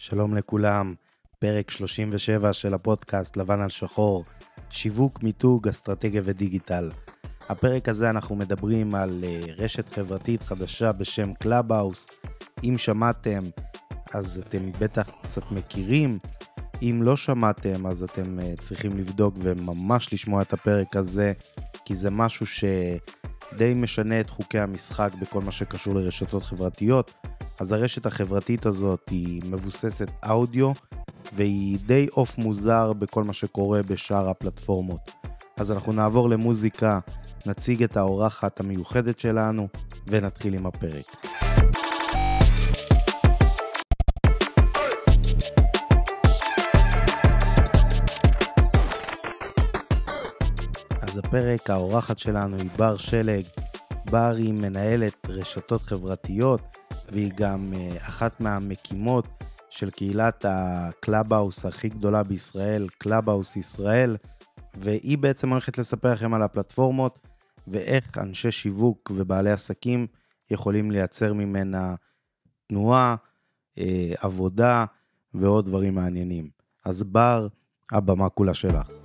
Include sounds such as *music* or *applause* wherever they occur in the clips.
שלום לכולם, פרק 37 של הפודקאסט לבן על שחור, שיווק, מיתוג, אסטרטגיה ודיגיטל. הפרק הזה אנחנו מדברים על אה, רשת חברתית חדשה בשם קלאבהאוס. אם שמעתם, אז אתם בטח קצת מכירים. אם לא שמעתם, אז אתם אה, צריכים לבדוק וממש לשמוע את הפרק הזה, כי זה משהו שדי משנה את חוקי המשחק בכל מה שקשור לרשתות חברתיות. אז הרשת החברתית הזאת היא מבוססת אודיו, והיא די עוף מוזר בכל מה שקורה בשאר הפלטפורמות. אז אנחנו נעבור למוזיקה, נציג את האורחת המיוחדת שלנו, ונתחיל עם הפרק. הפרק, האורחת שלנו היא בר שלג. בר היא מנהלת רשתות חברתיות, והיא גם אה, אחת מהמקימות של קהילת הקלאבהאוס הכי גדולה בישראל, קלאבהאוס ישראל, והיא בעצם הולכת לספר לכם על הפלטפורמות ואיך אנשי שיווק ובעלי עסקים יכולים לייצר ממנה תנועה, אה, עבודה ועוד דברים מעניינים. אז בר, הבמה כולה שלך.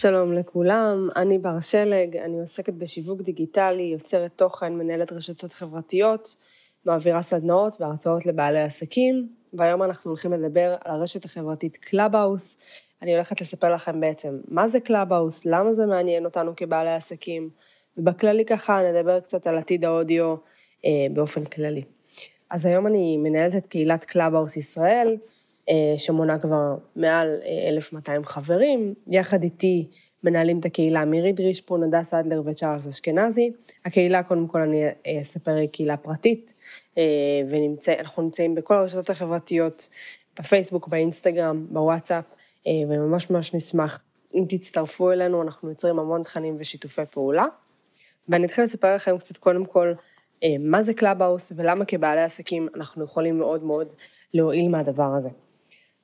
שלום לכולם, אני בר שלג, אני עוסקת בשיווק דיגיטלי, יוצרת תוכן, מנהלת רשתות חברתיות, מעבירה סדנאות והרצאות לבעלי עסקים, והיום אנחנו הולכים לדבר על הרשת החברתית קלאבהאוס. אני הולכת לספר לכם בעצם מה זה קלאבהאוס, למה זה מעניין אותנו כבעלי עסקים, ובכללי ככה נדבר קצת על עתיד האודיו אה, באופן כללי. אז היום אני מנהלת את קהילת קלאבהאוס ישראל, שמונה כבר מעל 1,200 אה, חברים, יחד איתי מנהלים את הקהילה מירי דרישפון, הדס אדלר וצ'ארלס אשכנזי. הקהילה, קודם כל אני אה, אספר, היא קהילה פרטית, ואנחנו נמצאים בכל הרשתות החברתיות, בפייסבוק, באינסטגרם, בוואטסאפ, וממש ממש נשמח אם תצטרפו אלינו, אנחנו יוצרים המון תכנים ושיתופי פעולה. ואני אתחיל לספר לכם קצת קודם כל מה זה קלאבהאוס ולמה כבעלי עסקים אנחנו יכולים מאוד מאוד להועיל מהדבר הזה.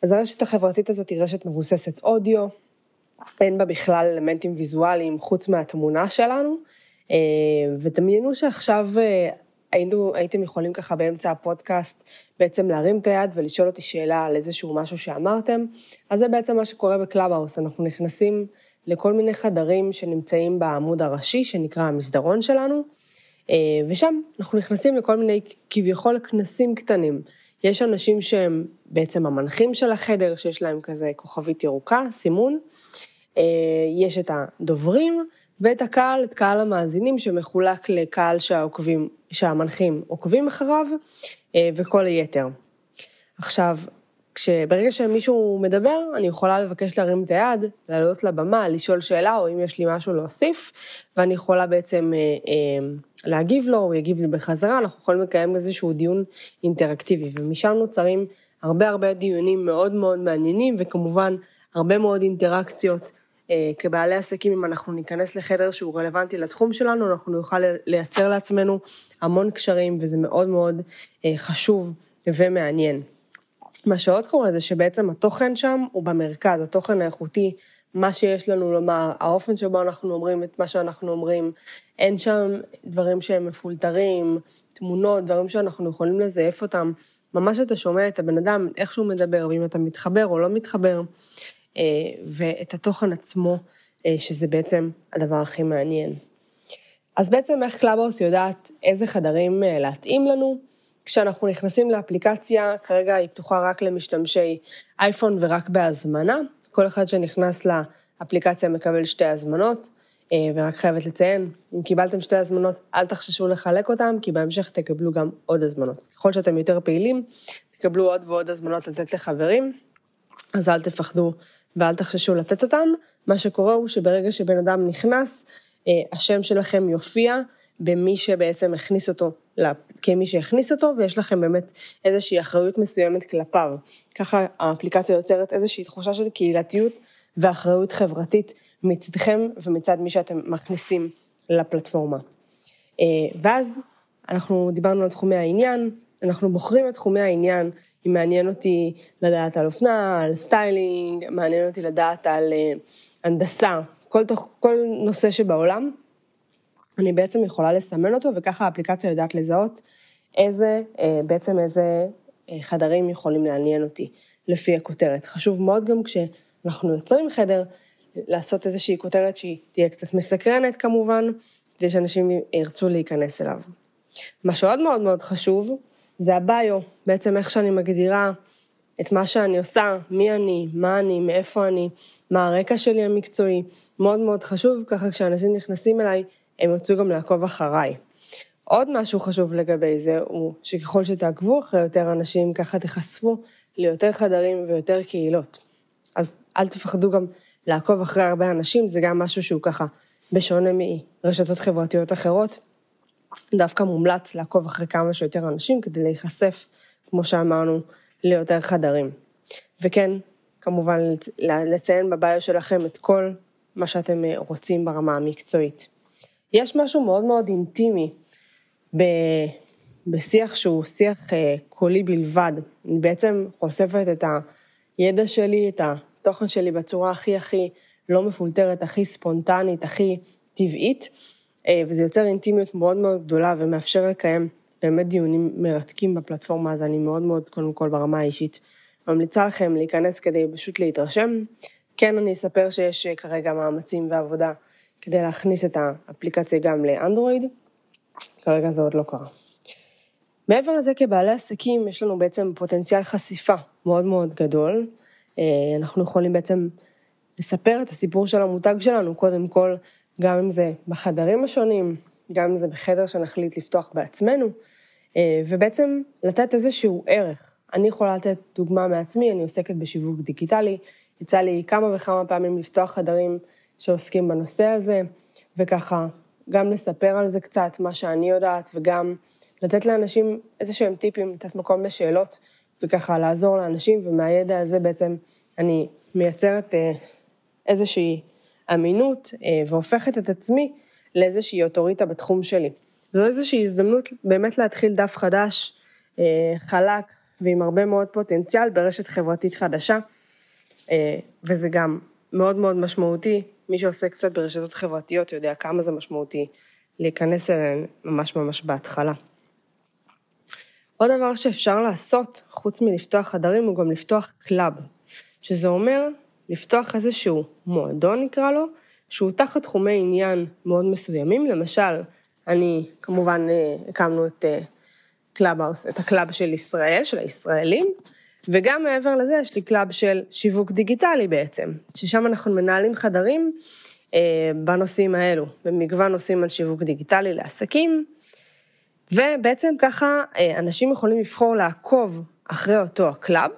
אז הרשת החברתית הזאת היא רשת מבוססת אודיו, אין בה בכלל אלמנטים ויזואליים חוץ מהתמונה שלנו, אה, ודמיינו שעכשיו אה, היינו, הייתם יכולים ככה באמצע הפודקאסט בעצם להרים את היד ולשאול אותי שאלה על איזשהו משהו שאמרתם, אז זה בעצם מה שקורה בקלאבהאוס, אנחנו נכנסים לכל מיני חדרים שנמצאים בעמוד הראשי, שנקרא המסדרון שלנו, אה, ושם אנחנו נכנסים לכל מיני כביכול כנסים קטנים. יש אנשים שהם בעצם המנחים של החדר, שיש להם כזה כוכבית ירוקה, סימון. אה, יש את הדוברים ואת הקהל, את קהל המאזינים שמחולק לקהל שהעוקבים, שהמנחים עוקבים אחריו אה, וכל היתר. עכשיו, כשברגע שמישהו מדבר, אני יכולה לבקש להרים את היד, לעלות לבמה, לשאול שאלה, או אם יש לי משהו להוסיף, ואני יכולה בעצם אה, אה, להגיב לו, הוא יגיב לי בחזרה, אנחנו יכולים לקיים איזשהו דיון אינטראקטיבי, ומשם נוצרים הרבה הרבה דיונים מאוד מאוד מעניינים, וכמובן הרבה מאוד אינטראקציות. אה, כבעלי עסקים, אם אנחנו ניכנס לחדר שהוא רלוונטי לתחום שלנו, אנחנו נוכל לייצר לעצמנו המון קשרים, וזה מאוד מאוד אה, חשוב ומעניין. מה שעוד קורה זה שבעצם התוכן שם הוא במרכז, התוכן האיכותי, מה שיש לנו לומר, האופן שבו אנחנו אומרים את מה שאנחנו אומרים, אין שם דברים שהם מפולטרים, תמונות, דברים שאנחנו יכולים לזייף אותם. ממש אתה שומע את הבן אדם, איך שהוא מדבר, ואם אתה מתחבר או לא מתחבר, אה, ואת התוכן עצמו, אה, שזה בעצם הדבר הכי מעניין. אז בעצם איך קלאבהאוס יודעת איזה חדרים אה, להתאים לנו, כשאנחנו נכנסים לאפליקציה, כרגע היא פתוחה רק למשתמשי אייפון ורק בהזמנה. כל אחד שנכנס לאפליקציה מקבל שתי הזמנות, אה, ורק חייבת לציין, אם קיבלתם שתי הזמנות, אל תחששו לחלק אותן, כי בהמשך תקבלו גם עוד הזמנות. ככל שאתם יותר פעילים, תקבלו עוד ועוד הזמנות לתת לחברים, אז אל תפחדו ואל תחששו לתת אותן. מה שקורה הוא שברגע שבן אדם נכנס, אה, השם שלכם יופיע במי שבעצם הכניס אותו, כמי שהכניס אותו, ויש לכם באמת איזושהי אחריות מסוימת כלפיו. ככה האפליקציה יוצרת איזושהי תחושה של קהילתיות ואחריות חברתית מצדכם ומצד מי שאתם מכניסים לפלטפורמה. אה, ואז אנחנו דיברנו על תחומי העניין, אנחנו בוחרים את תחומי העניין, אם מעניין אותי לדעת על אופנה, על סטיילינג, מעניין אותי לדעת על אה, הנדסה, כל, תוך, כל נושא שבעולם, אני בעצם יכולה לסמן אותו, וככה האפליקציה יודעת לזהות איזה, בעצם איזה חדרים יכולים לעניין אותי לפי הכותרת. חשוב מאוד גם כשאנחנו יוצרים חדר, לעשות איזושהי כותרת שהיא תהיה קצת מסקרנת כמובן, כדי שאנשים ירצו להיכנס אליו. מה שעוד מאוד מאוד חשוב, זה הביו, בעצם איך שאני מגדירה את מה שאני עושה, מי אני, מה אני, מאיפה אני, מה הרקע שלי המקצועי, מאוד מאוד חשוב, ככה כשאנשים נכנסים אליי, הם ירצו גם לעקוב אחריי. עוד משהו חשוב לגבי זה, הוא שככל שתעקבו אחרי יותר אנשים, ככה תיחשפו ליותר חדרים ויותר קהילות. אז אל תפחדו גם לעקוב אחרי הרבה אנשים, זה גם משהו שהוא ככה, בשונה מרשתות חברתיות אחרות, דווקא מומלץ לעקוב אחרי כמה שיותר אנשים כדי להיחשף, כמו שאמרנו, ליותר חדרים. וכן, כמובן לציין בביו שלכם את כל מה שאתם רוצים ברמה המקצועית. יש משהו מאוד מאוד אינטימי ב... בשיח שהוא שיח אה, קולי בלבד. אני בעצם חושפת את הידע שלי, את התוכן שלי בצורה הכי הכי לא מפולטרת, הכי ספונטנית, הכי טבעית, אה, וזה יוצר אינטימיות מאוד מאוד גדולה ומאפשר לקיים באמת דיונים מרתקים בפלטפורמה, אז אני מאוד מאוד, קודם כל ברמה האישית, ממליצה לכם להיכנס כדי פשוט להתרשם. כן, אני אספר שיש אה, כרגע מאמצים ועבודה כדי להכניס את האפליקציה גם לאנדרואיד, כרגע זה עוד לא קרה. מעבר לזה, כבעלי עסקים, יש לנו בעצם פוטנציאל חשיפה מאוד מאוד גדול. אה, אנחנו יכולים בעצם לספר את הסיפור של המותג שלנו, קודם כל, גם אם זה בחדרים השונים, גם אם זה בחדר שנחליט לפתוח בעצמנו, אה, ובעצם לתת איזשהו ערך. אני יכולה לתת דוגמה מעצמי, אני עוסקת בשיווק דיגיטלי, יצא לי כמה וכמה פעמים לפתוח חדרים שעוסקים בנושא הזה, וככה גם לספר על זה קצת, מה שאני יודעת, וגם לתת לאנשים איזה שהם טיפים, לתת מקום לשאלות, וככה לעזור לאנשים, ומהידע הזה בעצם אני מייצרת אה, איזושהי אמינות, אה, והופכת את עצמי לאיזושהי אוטוריטה בתחום שלי. זו איזושהי הזדמנות באמת להתחיל דף חדש, אה, חלק ועם הרבה מאוד פוטנציאל ברשת חברתית חדשה, וזה גם מאוד מאוד משמעותי, מי שעושה קצת ברשתות חברתיות יודע כמה זה משמעותי להיכנס אליהן ממש ממש בהתחלה. עוד דבר שאפשר לעשות, חוץ מלפתוח חדרים, הוא גם לפתוח club, שזה אומר לפתוח איזשהו מועדון נקרא לו, שהוא תחת תחומי עניין מאוד מסוימים, למשל, אני, כמובן, אה, הקמנו את אה, את ה club של ישראל, של הישראלים, וגם מעבר לזה יש לי club של שיווק דיגיטלי בעצם, ששם אנחנו מנהלים חדרים אה, בנושאים האלו, במגוון נושאים על שיווק דיגיטלי לעסקים, ובעצם ככה אה, אנשים יכולים לבחור לעקוב אחרי אותו ה club.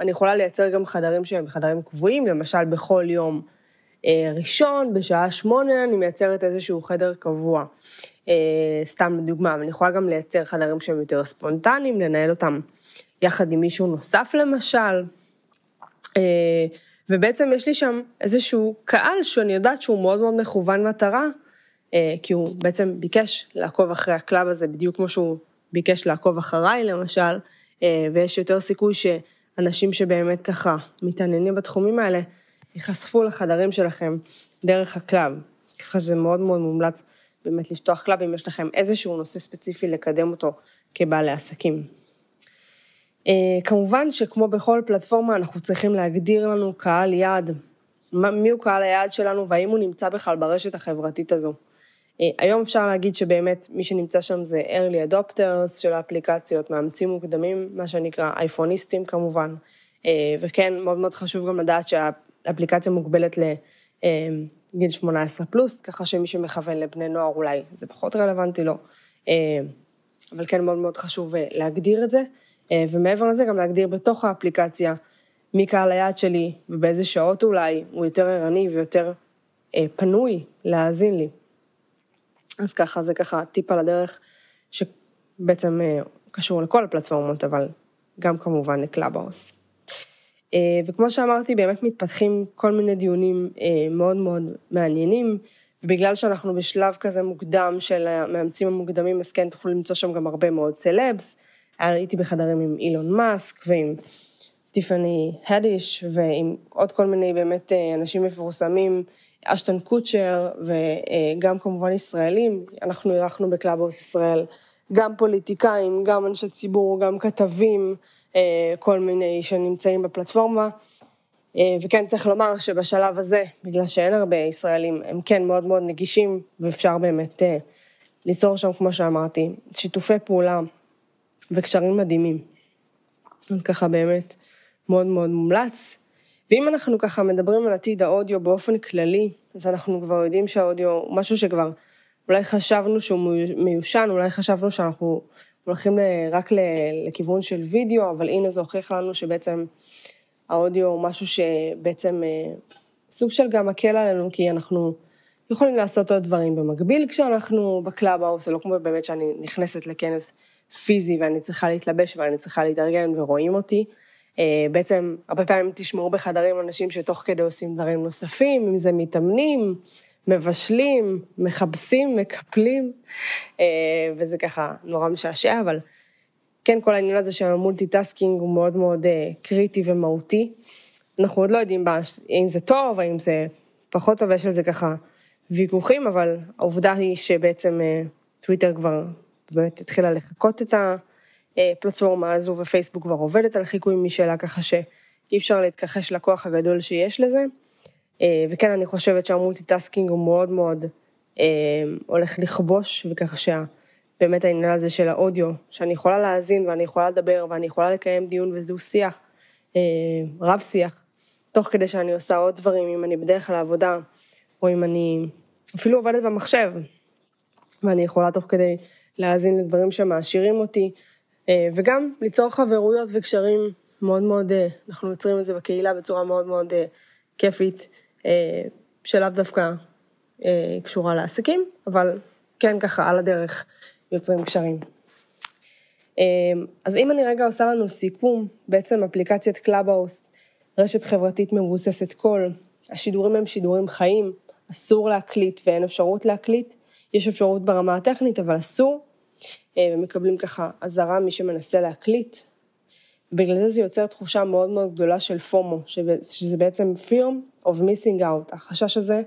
אני יכולה לייצר גם חדרים שהם חדרים קבועים, למשל בכל יום אה, ראשון, בשעה שמונה, אני מייצרת איזשהו חדר קבוע. אה, סתם דוגמה, אני יכולה גם לייצר חדרים שהם יותר ספונטניים, לנהל אותם יחד עם מישהו נוסף למשל. ובעצם יש לי שם איזשהו קהל שאני יודעת שהוא מאוד מאוד מכוון מטרה, אה, כי הוא בעצם ביקש לעקוב אחרי ה club הזה בדיוק כמו שהוא ביקש לעקוב אחריי למשל, אה, ויש יותר סיכוי שאנשים שבאמת ככה מתעניינים בתחומים האלה, ייחשפו לחדרים שלכם דרך ה club. ככה שזה מאוד מאוד מומלץ באמת לפתוח club אם יש לכם איזשהו נושא ספציפי לקדם אותו כבעלי עסקים. אה, כמובן שכמו בכל פלטפורמה אנחנו צריכים להגדיר לנו קהל יעד, מי הוא קהל היעד שלנו והאם הוא נמצא בכלל ברשת החברתית הזו. אה, היום אפשר להגיד שבאמת מי שנמצא שם זה early adopters של האפליקציות, מאמצים מוקדמים, מה שנקרא אייפוניסטים כמובן, אה, וכן מאוד מאוד חשוב גם לדעת שהאפליקציה מוגבלת לגיל 18 פלוס, ככה שמי שמכוון לבני נוער אולי זה פחות רלוונטי לו, אה, אבל כן מאוד מאוד חשוב להגדיר את זה, ומעבר לזה גם להגדיר בתוך האפליקציה מי קהל היעד שלי ובאיזה שעות אולי הוא יותר ערני ויותר פנוי להאזין לי. אז ככה, זה ככה טיפ על הדרך, שבעצם אה, קשור לכל הפלטפורמות, אבל גם כמובן לקלאבהאוס. אה, וכמו שאמרתי, באמת מתפתחים כל מיני דיונים אה, מאוד מאוד מעניינים, ובגלל שאנחנו בשלב כזה מוקדם של המאמצים המוקדמים, אז כן תוכלו למצוא שם גם הרבה מאוד סלבס. הייתי בחדרים עם אילון מאסק ועם טיפאני הדיש ועם עוד כל מיני באמת אנשים מפורסמים אשטון קוצ'ר וגם כמובן ישראלים, אנחנו אירחנו בקלאבהאוס ישראל גם פוליטיקאים, גם אנשי ציבור, גם כתבים, אה, כל מיני שנמצאים בפלטפורמה. אה, וכן צריך לומר שבשלב הזה, בגלל שאין הרבה ישראלים, הם כן מאוד מאוד נגישים, ואפשר באמת אה, ליצור שם, כמו שאמרתי, שיתופי פעולה וקשרים מדהימים. אז ככה באמת מאוד מאוד מומלץ. ואם אנחנו ככה מדברים על עתיד האודיו באופן כללי, אז אנחנו כבר יודעים שהאודיו הוא משהו שכבר אולי חשבנו שהוא מיושן, אולי חשבנו שאנחנו הולכים רק לכיוון של וידאו, אבל הנה זה הוכיח לנו שבעצם האודיו הוא משהו שבעצם אה, סוג של גם מקל עלינו, כי אנחנו יכולים לעשות עוד דברים במקביל כשאנחנו בקלאבהאוס, זה לא כמו באמת שאני נכנסת לכנס פיזי ואני צריכה להתלבש ואני צריכה להתארגן ורואים אותי. אה, בעצם הרבה פעמים תשמעו בחדרים אנשים שתוך כדי עושים דברים נוספים, אם זה מתאמנים, מבשלים, מכבסים, מקפלים, אה, וזה ככה נורא משעשע, אבל כן, כל העניין הזה של ה multitasking הוא מאוד מאוד אה, קריטי ומהותי. אנחנו עוד לא יודעים אם זה טוב, האם זה פחות טוב, יש על זה ככה ויכוחים, אבל העובדה היא שבעצם טוויטר כבר באמת התחילה לחקות את הפלטפורמה הזו, ופייסבוק כבר עובדת על חיקוי משלה, ככה שאי אפשר להתכחש לכוח הגדול שיש לזה. אה, וכן, אני חושבת שה multitasking הוא מאוד מאוד אה, הולך לכבוש, וככה שבאמת העניין הזה של האודיו, שאני יכולה להאזין ואני יכולה לדבר ואני יכולה לקיים דיון וזהו שיח, אה, רב שיח, תוך כדי שאני עושה עוד דברים, אם אני בדרך לעבודה, או אם אני אפילו עובדת במחשב, ואני יכולה תוך כדי להאזין לדברים שמעשירים אותי, וגם ליצור חברויות וקשרים מאוד מאוד, אנחנו יוצרים את זה בקהילה בצורה מאוד מאוד כיפית. אה, שלאו דווקא אה, קשורה לעסקים, אבל כן ככה על הדרך יוצרים קשרים. אה, אז אם אני רגע עושה לנו סיכום, בעצם אפליקציית קלאבהאוס, רשת חברתית מבוססת קול, השידורים הם שידורים חיים, אסור להקליט ואין אפשרות להקליט, יש אפשרות ברמה הטכנית אבל אסור, ומקבלים ככה אזהרה מי שמנסה להקליט. בגלל זה זה יוצר תחושה מאוד מאוד גדולה של FOMO, שזה בעצם fear of missing out, החשש הזה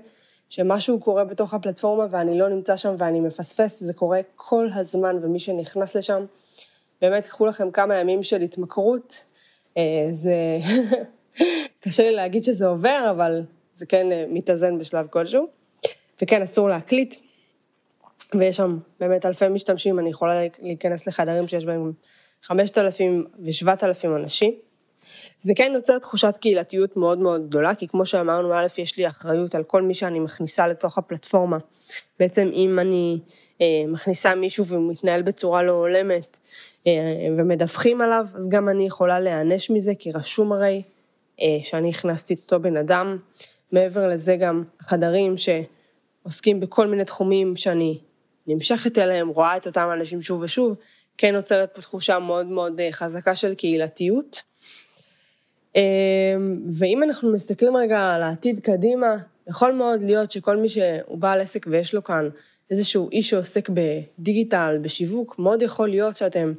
שמשהו קורה בתוך הפלטפורמה ואני לא נמצא שם ואני מפספס, זה קורה כל הזמן ומי שנכנס לשם, באמת קחו לכם כמה ימים של התמכרות, אה, זה *laughs* קשה לי להגיד שזה עובר, אבל זה כן אה, מתאזן בשלב כלשהו, וכן אסור להקליט, ויש שם באמת אלפי משתמשים, אני יכולה להיכנס לחדרים שיש בהם 5,000 ו-7,000 אנשים. זה כן יוצר תחושת קהילתיות מאוד מאוד גדולה, כי כמו שאמרנו, א', יש לי אחריות על כל מי שאני מכניסה לתוך הפלטפורמה. בעצם אם אני אה, מכניסה מישהו והוא מתנהל בצורה לא הולמת אה, ומדווחים עליו, אז גם אני יכולה להיענש מזה, כי רשום הרי אה, שאני הכנסתי את אותו בן אדם. מעבר לזה גם חדרים שעוסקים בכל מיני תחומים שאני נמשכת אליהם, רואה את אותם אנשים שוב ושוב, כן נוצרת פה תחושה מאוד מאוד אה, חזקה של קהילתיות. אמ, ואם אנחנו מסתכלים רגע על העתיד קדימה, יכול מאוד להיות שכל מי שהוא בעל עסק ויש לו כאן איזשהו איש שעוסק בדיגיטל, בשיווק, מאוד יכול להיות שאתם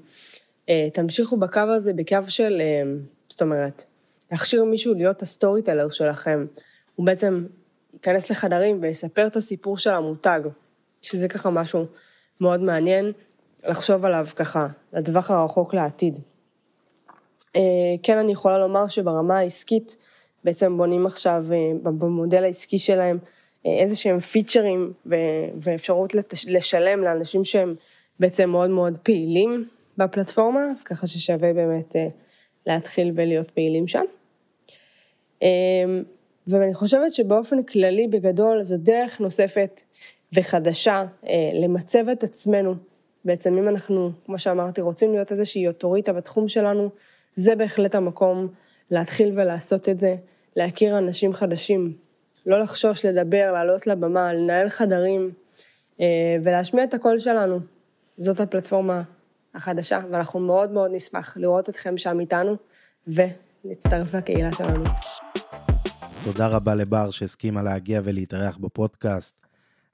אה, תמשיכו בקו הזה, בקו של, אה, זאת אומרת, להכשיר מישהו להיות ה story שלכם. הוא בעצם ייכנס לחדרים ויספר את הסיפור של המותג, שזה ככה משהו מאוד מעניין לחשוב עליו ככה, לטווח הרחוק לעתיד. אה, כן, אני יכולה לומר שברמה העסקית, בעצם בונים עכשיו אה, במודל העסקי שלהם אה, איזה שהם פיצ'רים ואפשרות לשלם לאנשים שהם בעצם מאוד מאוד פעילים בפלטפורמה, אז ככה ששווה באמת להתחיל ולהיות פעילים שם. ואני חושבת שבאופן כללי, בגדול, זו דרך נוספת וחדשה למצב את עצמנו. בעצם אם אנחנו, כמו שאמרתי, רוצים להיות איזושהי אוטוריטה בתחום שלנו, זה בהחלט המקום להתחיל ולעשות את זה, להכיר אנשים חדשים, לא לחשוש לדבר, לעלות לבמה, לנהל חדרים אה, ולהשמיע את הקול שלנו. זאת הפלטפורמה החדשה, ואנחנו מאוד מאוד נשמח לראות אתכם שם איתנו ולהצטרף לקהילה שלנו. תודה רבה לבר שהסכימה להגיע ולהתארח בפודקאסט.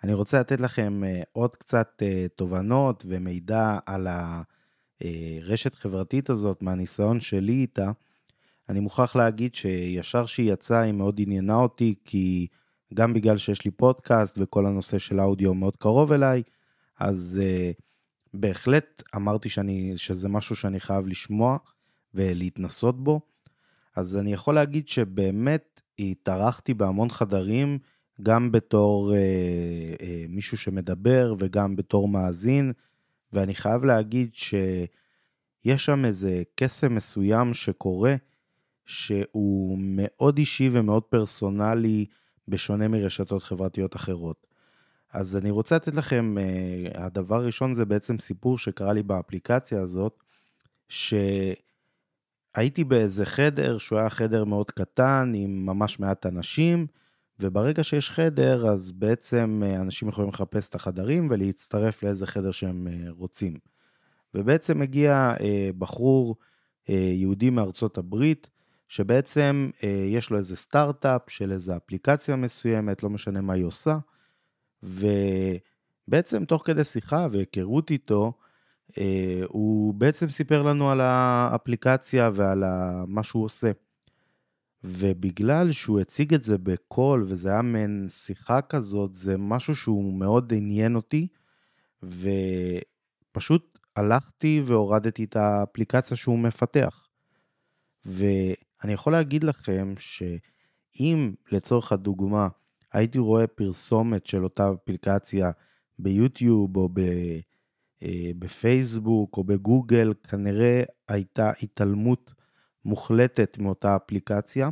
אני רוצה לתת לכם אה, עוד קצת אה, תובנות ומידע על ה... אה, חברתית הזאת, מהניסיון שלי איתה, אני מוכרח להגיד שישר שהיא יצאה היא מאוד עניינה אותי, כי גם בגלל שיש לי פודקאסט וכל הנושא של האודיו מאוד קרוב אליי, אז uh, בהחלט אמרתי שאני, שזה משהו שאני חייב לשמוע ולהתנסות בו. אז אני יכול להגיד שבאמת התארחתי בהמון חדרים, גם בתור אה, אה, מישהו שמדבר וגם בתור מאזין, ואני חייב להגיד שיש שם איזה קסם מסוים שקורה, שהוא מאוד אישי ומאוד פרסונלי, בשונה מרשתות חברתיות אחרות. אז אני רוצה לתת לכם, אה, הדבר הראשון זה בעצם סיפור שקרה לי באפליקציה הזאת, שהייתי באיזה חדר, שהוא היה חדר מאוד קטן, עם ממש מעט אנשים, וברגע שיש חדר, אז בעצם אה, אנשים יכולים לחפש את החדרים ולהצטרף לאיזה חדר שהם אה, רוצים. ובעצם הגיע בחור יהודי מארצות הברית, שבעצם יש לו איזה סטארט-אפ של איזה אפליקציה מסוימת, לא משנה מה היא עושה, ובעצם תוך כדי שיחה והיכרות איתו, אה, הוא בעצם סיפר לנו על האפליקציה ועל מה שהוא עושה. ובגלל שהוא הציג את זה בקול, וזה היה מעין שיחה כזאת, זה משהו שהוא מאוד עניין אותי, ופשוט הלכתי והורדתי את האפליקציה שהוא מפתח. ואני יכול להגיד לכם שאם לצורך הדוגמה הייתי רואה פרסומת של אותה אפליקציה ביוטיוב או אה, בפייסבוק או בגוגל, כנראה הייתה התעלמות מוחלטת מאותה אפליקציה,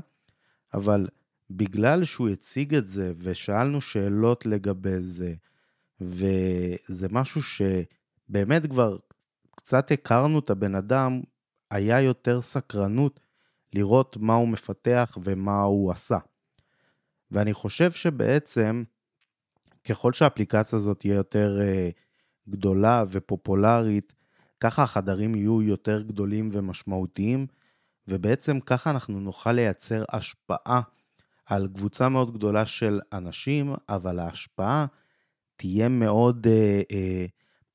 אבל בגלל שהוא הציג את זה ושאלנו שאלות לגבי זה, וזה משהו שבאמת כבר קצת הכרנו את הבן אדם, היה יותר סקרנות לראות מה הוא מפתח ומה הוא עשה. ואני חושב שבעצם, ככל שהאפליקציה הזאת תהיה יותר uh, גדולה ופופולרית, ככה החדרים יהיו יותר גדולים ומשמעותיים, ובעצם ככה אנחנו נוכל לייצר השפעה על קבוצה מאוד גדולה של אנשים, אבל ההשפעה תהיה מאוד uh, uh,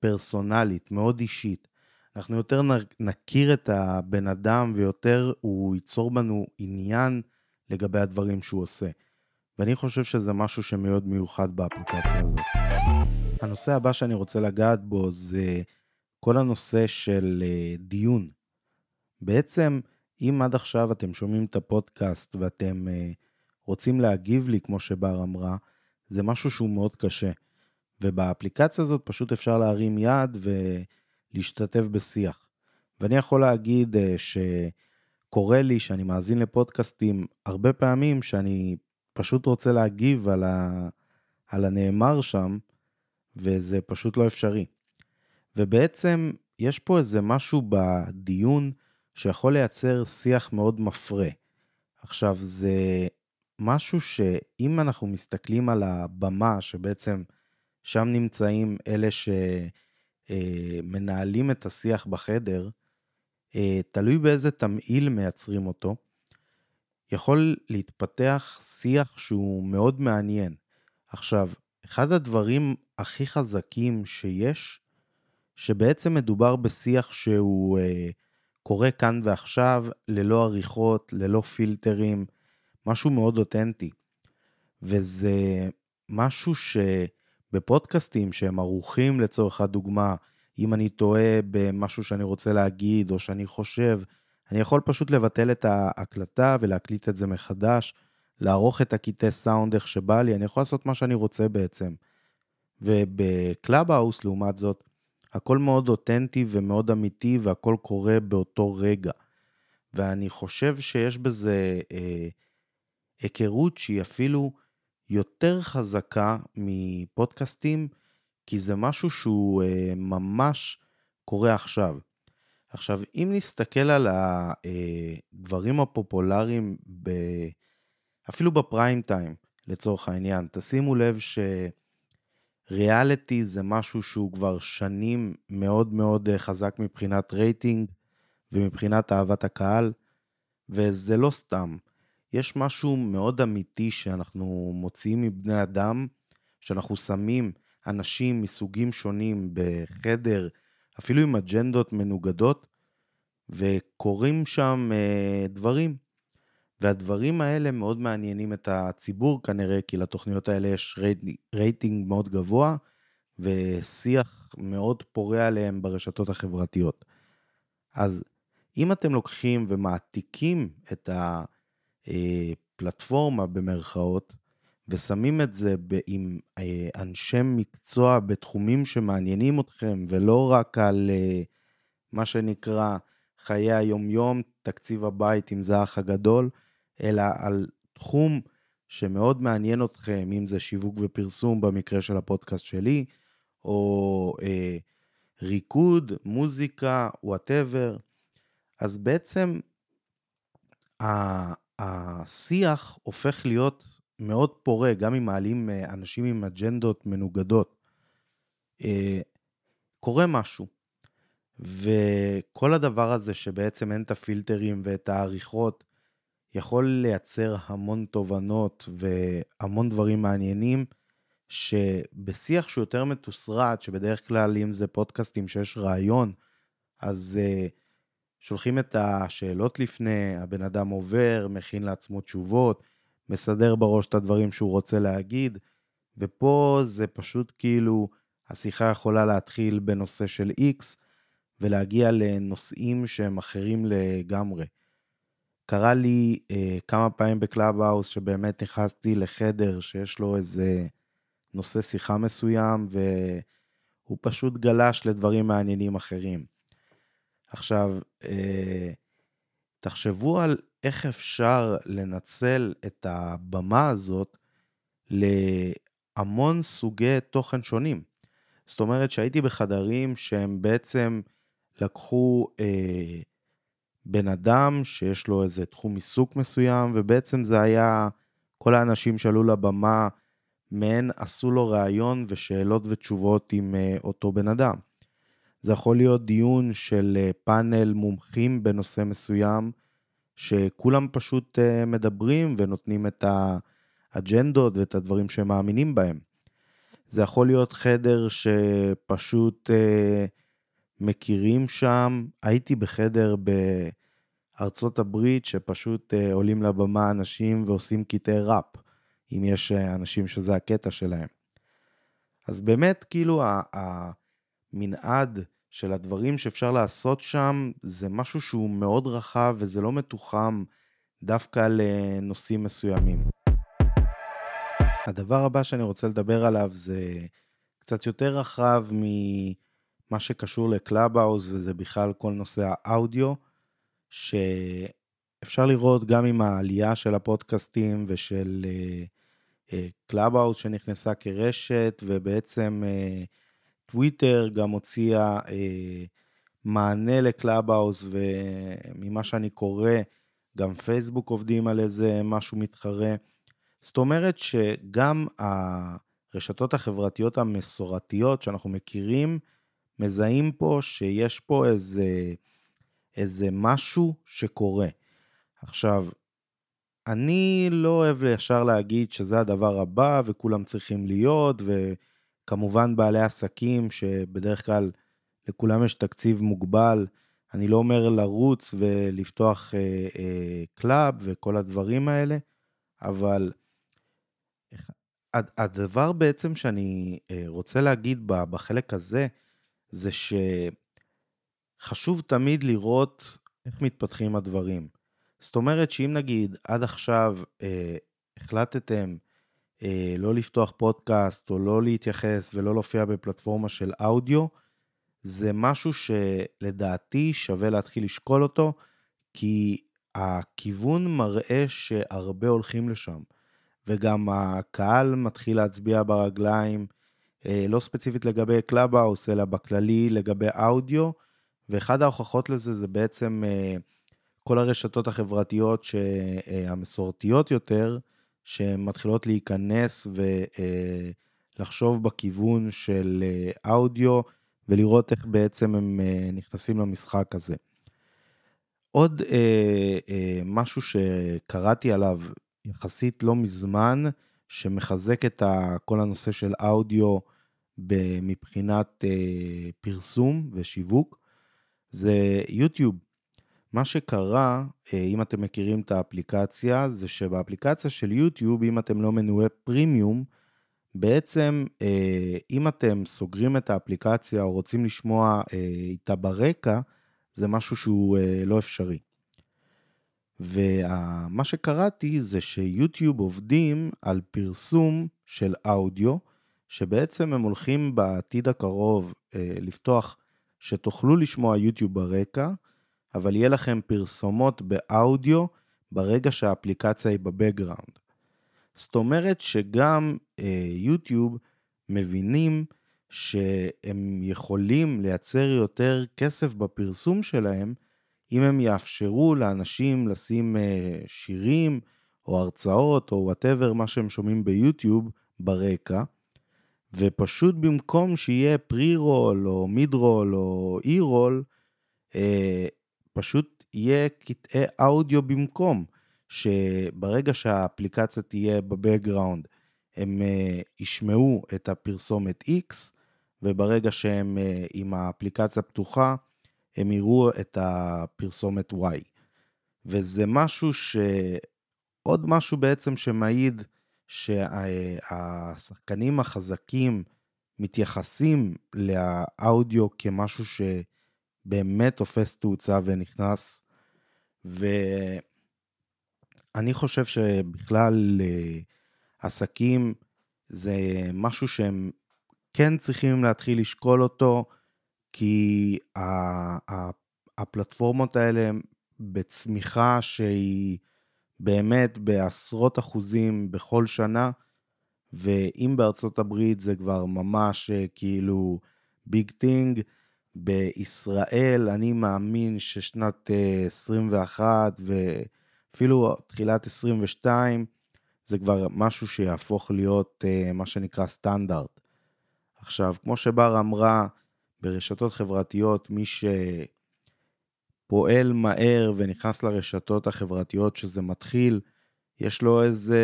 פרסונלית, מאוד אישית. אנחנו יותר נכיר את הבן אדם ויותר הוא ייצור בנו עניין לגבי הדברים שהוא עושה. ואני חושב שזה משהו שמאוד מיוחד באפליקציה הזאת. הנושא הבא שאני רוצה לגעת בו זה כל הנושא של אה, דיון. בעצם, אם עד עכשיו אתם שומעים את הפודקאסט ואתם אה, רוצים להגיב לי, כמו שבר אמרה, זה משהו שהוא מאוד קשה. ובאפליקציה הזאת פשוט אפשר להרים יד ולהשתתף בשיח. ואני יכול להגיד אה, שקורה לי שאני מאזין לפודקאסטים הרבה פעמים שאני פשוט רוצה להגיב על, ה, על הנאמר שם, וזה פשוט לא אפשרי. ובעצם יש פה איזה משהו בדיון שיכול לייצר שיח מאוד מפרה. עכשיו, זה משהו שאם אנחנו מסתכלים על הבמה, שבעצם שם נמצאים אלה שמנהלים את השיח בחדר, אה, תלוי באיזה תמהיל מייצרים אותו. יכול להתפתח שיח שהוא מאוד מעניין. עכשיו, אחד הדברים הכי חזקים שיש, שבעצם מדובר בשיח שהוא אה, קורה כאן ועכשיו, ללא עריכות, ללא פילטרים, משהו מאוד אותנטי. וזה משהו שבפודקאסטים שהם ערוכים לצורך הדוגמה, אם אני טועה במשהו שאני רוצה להגיד או שאני חושב, אני יכול פשוט לבטל את ההקלטה ולהקליט את זה מחדש, לערוך את הקטעי סאונד איך שבא לי, אני יכול לעשות מה שאני רוצה בעצם. ובקלאב האוס, לעומת זאת, הכל מאוד אותנטי ומאוד אמיתי והכל קורה באותו רגע. ואני חושב שיש בזה אה, היכרות שהיא אפילו יותר חזקה מפודקאסטים, כי זה משהו שהוא אה, ממש קורה עכשיו. עכשיו, אם נסתכל על הדברים הפופולריים, ב... אפילו בפריים טיים, לצורך העניין, תשימו לב שריאליטי זה משהו שהוא כבר שנים מאוד מאוד חזק מבחינת רייטינג ומבחינת אהבת הקהל, וזה לא סתם. יש משהו מאוד אמיתי שאנחנו מוציאים מבני אדם, שאנחנו שמים אנשים מסוגים שונים בחדר אפילו עם אג'נדות מנוגדות, וקורים שם אה, דברים. והדברים האלה מאוד מעניינים את הציבור כנראה, כי לתוכניות האלה יש רייטינג מאוד גבוה, ושיח מאוד פורה עליהם ברשתות החברתיות. אז אם אתם לוקחים ומעתיקים את הפלטפורמה במרכאות, ושמים את זה עם אה, אנשי מקצוע בתחומים שמעניינים אתכם, ולא רק על אה, מה שנקרא חיי היומיום, תקציב הבית, אם זה האח הגדול, אלא על תחום שמאוד מעניין אתכם, אם זה שיווק ופרסום במקרה של הפודקאסט שלי, או אה, ריקוד, מוזיקה, whatever. אז בעצם השיח הופך להיות מאוד פורה, גם אם מעלים אה, אנשים עם אג'נדות מנוגדות. אה, קורה משהו. וכל הדבר הזה שבעצם אין את הפילטרים ואת העריכות, יכול לייצר המון תובנות והמון דברים מעניינים, שבשיח שהוא יותר מתוסרט, שבדרך כלל אם זה פודקאסטים שיש רעיון, אז אה, שולחים את השאלות לפני, הבן אדם עובר, מכין לעצמו תשובות, מסדר בראש את הדברים שהוא רוצה להגיד, ופה זה פשוט כאילו, השיחה יכולה להתחיל בנושא של X, ולהגיע לנושאים שהם אחרים לגמרי. קרה לי אה, כמה פעמים בקלאב האוס שבאמת נכנסתי לחדר שיש לו איזה נושא שיחה מסוים, והוא פשוט גלש לדברים מעניינים אחרים. עכשיו, אה, תחשבו על איך אפשר לנצל את הבמה הזאת להמון סוגי תוכן שונים. זאת אומרת שהייתי בחדרים שהם בעצם לקחו אה, בן אדם שיש לו איזה תחום עיסוק מסוים, ובעצם זה היה כל האנשים שעלו לבמה, מעין עשו לו ראיון ושאלות ותשובות עם אה, אותו בן אדם. זה יכול להיות דיון של אה, פאנל מומחים בנושא מסוים, שכולם פשוט אה, מדברים ונותנים את האג'נדות ואת הדברים שהם מאמינים בהם. זה יכול להיות חדר שפשוט מכירים שם, הייתי בחדר בארצות הברית שפשוט עולים לבמה אנשים ועושים קטעי ראפ. אם יש אה, אנשים שזה הקטע שלהם. אז באמת, כאילו, המנעד של הדברים שאפשר לעשות שם, זה משהו שהוא מאוד רחב וזה לא מתוחם דווקא לנושאים מסוימים. הדבר הבא שאני רוצה לדבר עליו זה קצת יותר רחב ממה שקשור לקלאבהאוס, וזה בכלל כל נושא האודיו, שאפשר לראות גם עם העלייה של הפודקאסטים ושל אה, קלאבהאוס שנכנסה כרשת, ובעצם אה, טוויטר גם הוציאה אה, מענה לקלאבהאוס, וממה שאני קורא, גם פייסבוק עובדים על איזה משהו מתחרה. זאת אומרת שגם הרשתות החברתיות המסורתיות שאנחנו מכירים, מזהים פה שיש פה איזה, איזה משהו שקורה. עכשיו, אני לא אוהב ישר להגיד שזה הדבר הבא וכולם צריכים להיות, וכמובן בעלי עסקים שבדרך כלל לכולם יש תקציב מוגבל. אני לא אומר לרוץ ולפתוח אה, אה, קלאב וכל הדברים האלה, אבל הדבר בעצם שאני אה, רוצה להגיד בחלק הזה, זה שחשוב תמיד לראות איך מתפתחים הדברים. זאת אומרת שאם נגיד עד עכשיו אה, החלטתם אה, לא לפתוח פודקאסט או לא להתייחס ולא להופיע בפלטפורמה של אודיו, זה משהו שלדעתי שווה להתחיל לשקול אותו, כי הכיוון מראה שהרבה הולכים לשם, וגם הקהל מתחיל להצביע ברגליים, לא ספציפית לגבי קלאבהאוס, אלא בכללי לגבי אודיו, ואחד ההוכחות לזה זה בעצם אה, כל הרשתות החברתיות המסורתיות יותר, שמתחילות להיכנס ולחשוב בכיוון של אודיו, ולראות איך בעצם הם נכנסים למשחק הזה. עוד אה, אה, משהו שקראתי עליו יחסית לא מזמן, שמחזק את כל הנושא של אודיו מבחינת אה, פרסום ושיווק, זה יוטיוב. מה שקרה, אה, אם אתם מכירים את האפליקציה, זה שבאפליקציה של יוטיוב, אם אתם לא מנויי פרימיום, בעצם, אה, אם אתם סוגרים את האפליקציה או רוצים לשמוע אה, איתה ברקע, זה משהו שהוא אה, לא אפשרי. ומה שקראתי זה שיוטיוב עובדים על פרסום של אודיו, שבעצם הם הולכים בעתיד הקרוב לפתוח, שתוכלו לשמוע יוטיוב ברקע, אבל יהיה לכם פרסומות באודיו ברגע שהאפליקציה היא בבקגראונד. זאת אומרת שגם אה, יוטיוב מבינים שהם יכולים לייצר יותר כסף בפרסום שלהם, אם הם יאפשרו לאנשים לשים אה, שירים או הרצאות או whatever, מה שהם שומעים ביוטיוב ברקע, ופשוט במקום שיהיה pre-roll או mid-roll או אי-רול, אה, פשוט יהיה קטעי אודיו במקום. שברגע שהאפליקציה תהיה ב background, הם אה, ישמעו את הפרסומת X, וברגע שהם uh, עם האפליקציה פתוחה, הם יראו את הפרסומת Y. וזה משהו ש... עוד משהו בעצם שמעיד שהשחקנים החזקים מתייחסים לאודיו כמשהו שבאמת תופס תאוצה ונכנס, ו... אני חושב שבכלל אה, עסקים זה משהו שהם כן צריכים להתחיל לשקול אותו, כי הפלטפורמות האלה בצמיחה שהיא באמת בעשרות אחוזים בכל שנה, ואם בארצות הברית זה כבר ממש אה, כאילו ביג טינג, בישראל אני מאמין ששנת 21 אה, ו... אפילו תחילת 22, זה כבר משהו שיהפוך להיות uh, מה שנקרא סטנדרט. עכשיו, כמו שבר אמרה, ברשתות חברתיות, מי שפועל מהר ונכנס לרשתות החברתיות שזה מתחיל, יש לו איזה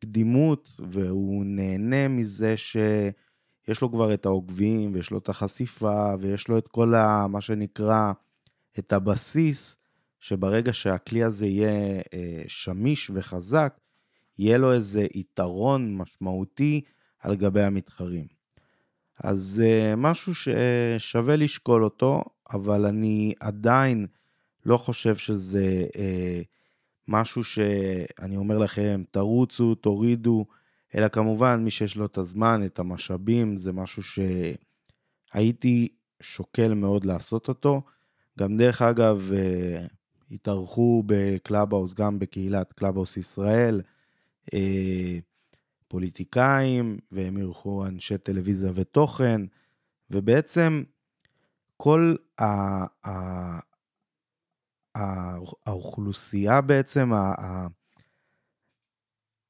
קדימות והוא נהנה מזה שיש לו כבר את העוקבים ויש לו את החשיפה ויש לו את כל ה, מה שנקרא, את הבסיס שברגע שהכלי הזה יהיה אה, שמיש וחזק, יהיה לו איזה יתרון משמעותי על גבי המתחרים. אז אה, משהו ששווה לשקול אותו, אבל אני עדיין לא חושב שזה אה, משהו שאני אומר לכם, תרוצו, תורידו, אלא כמובן מי שיש לו את הזמן, את המשאבים, זה משהו שהייתי שוקל מאוד לעשות אותו. גם דרך אגב, התארחו בקלאבהאוס, גם בקהילת קלאבהאוס ישראל, אה, פוליטיקאים, והם אירחו אנשי טלוויזיה ותוכן, ובעצם כל ה... ה... האוכלוסייה בעצם, ה... ה...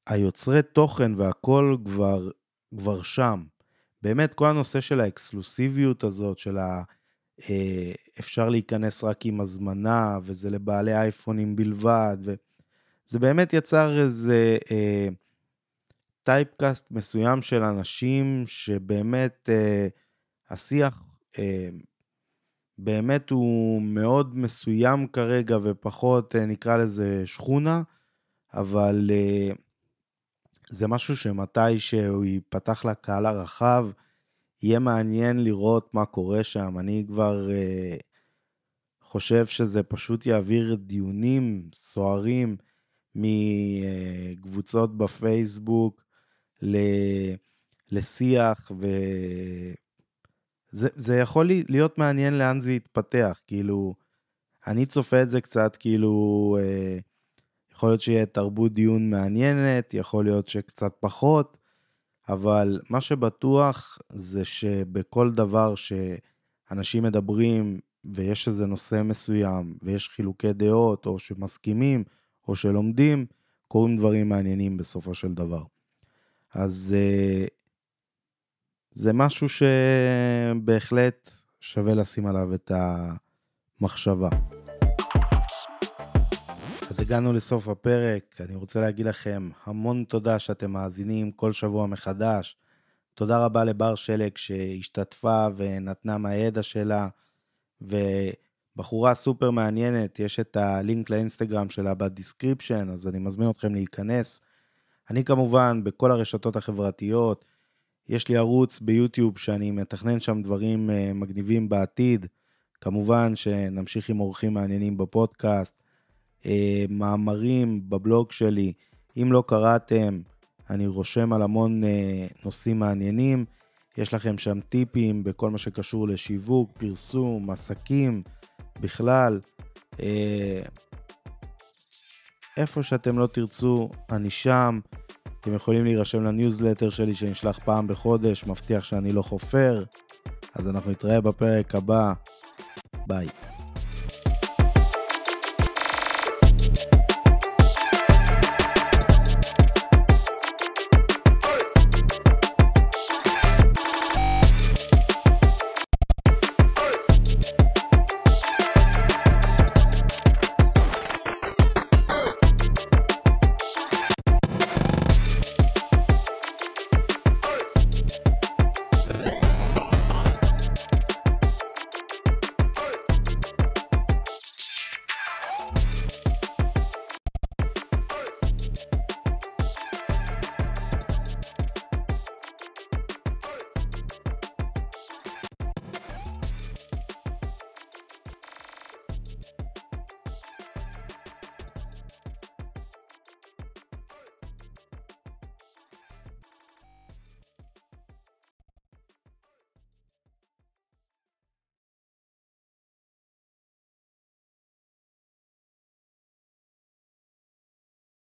היוצרי תוכן והכל כבר, כבר שם. באמת כל הנושא של האקסקלוסיביות הזאת, של ה... אה, אפשר להיכנס רק עם הזמנה, וזה לבעלי אייפונים בלבד, וזה באמת יצר איזה אה, טייפקאסט מסוים של אנשים, שבאמת אה, השיח אה, באמת הוא מאוד מסוים כרגע, ופחות אה, נקרא לזה שכונה, אבל אה, זה משהו שמתי שהוא ייפתח לקהל הרחב, יהיה מעניין לראות מה קורה שם. אני כבר uh, חושב שזה פשוט יעביר דיונים סוערים מקבוצות בפייסבוק ל... לשיח, וזה יכול להיות מעניין לאן זה יתפתח. כאילו, אני צופה את זה קצת כאילו, uh, יכול להיות שיהיה תרבות דיון מעניינת, יכול להיות שקצת פחות. אבל מה שבטוח זה שבכל דבר שאנשים מדברים ויש איזה נושא מסוים ויש חילוקי דעות או שמסכימים או שלומדים, קורים דברים מעניינים בסופו של דבר. אז אה, זה משהו שבהחלט שווה לשים עליו את המחשבה. אז הגענו לסוף הפרק, אני רוצה להגיד לכם המון תודה שאתם מאזינים כל שבוע מחדש. תודה רבה לבר שלג שהשתתפה ונתנה מהידע שלה, ובחורה סופר מעניינת, יש את הלינק לאינסטגרם שלה ב description, אז אני מזמין אתכם להיכנס. אני כמובן בכל הרשתות החברתיות, יש לי ערוץ ביוטיוב שאני מתכנן שם דברים uh, מגניבים בעתיד. כמובן שנמשיך עם אורחים מעניינים בפודקאסט, uh, מאמרים בבלוג שלי. אם לא קראתם, אני רושם על המון uh, נושאים מעניינים. יש לכם שם טיפים בכל מה שקשור לשיווק, פרסום, עסקים, בכלל. איפה שאתם לא תרצו, אני שם. אתם יכולים להירשם לניוזלטר שלי שנשלח פעם בחודש, מבטיח שאני לא חופר. אז אנחנו נתראה בפרק הבא. ביי.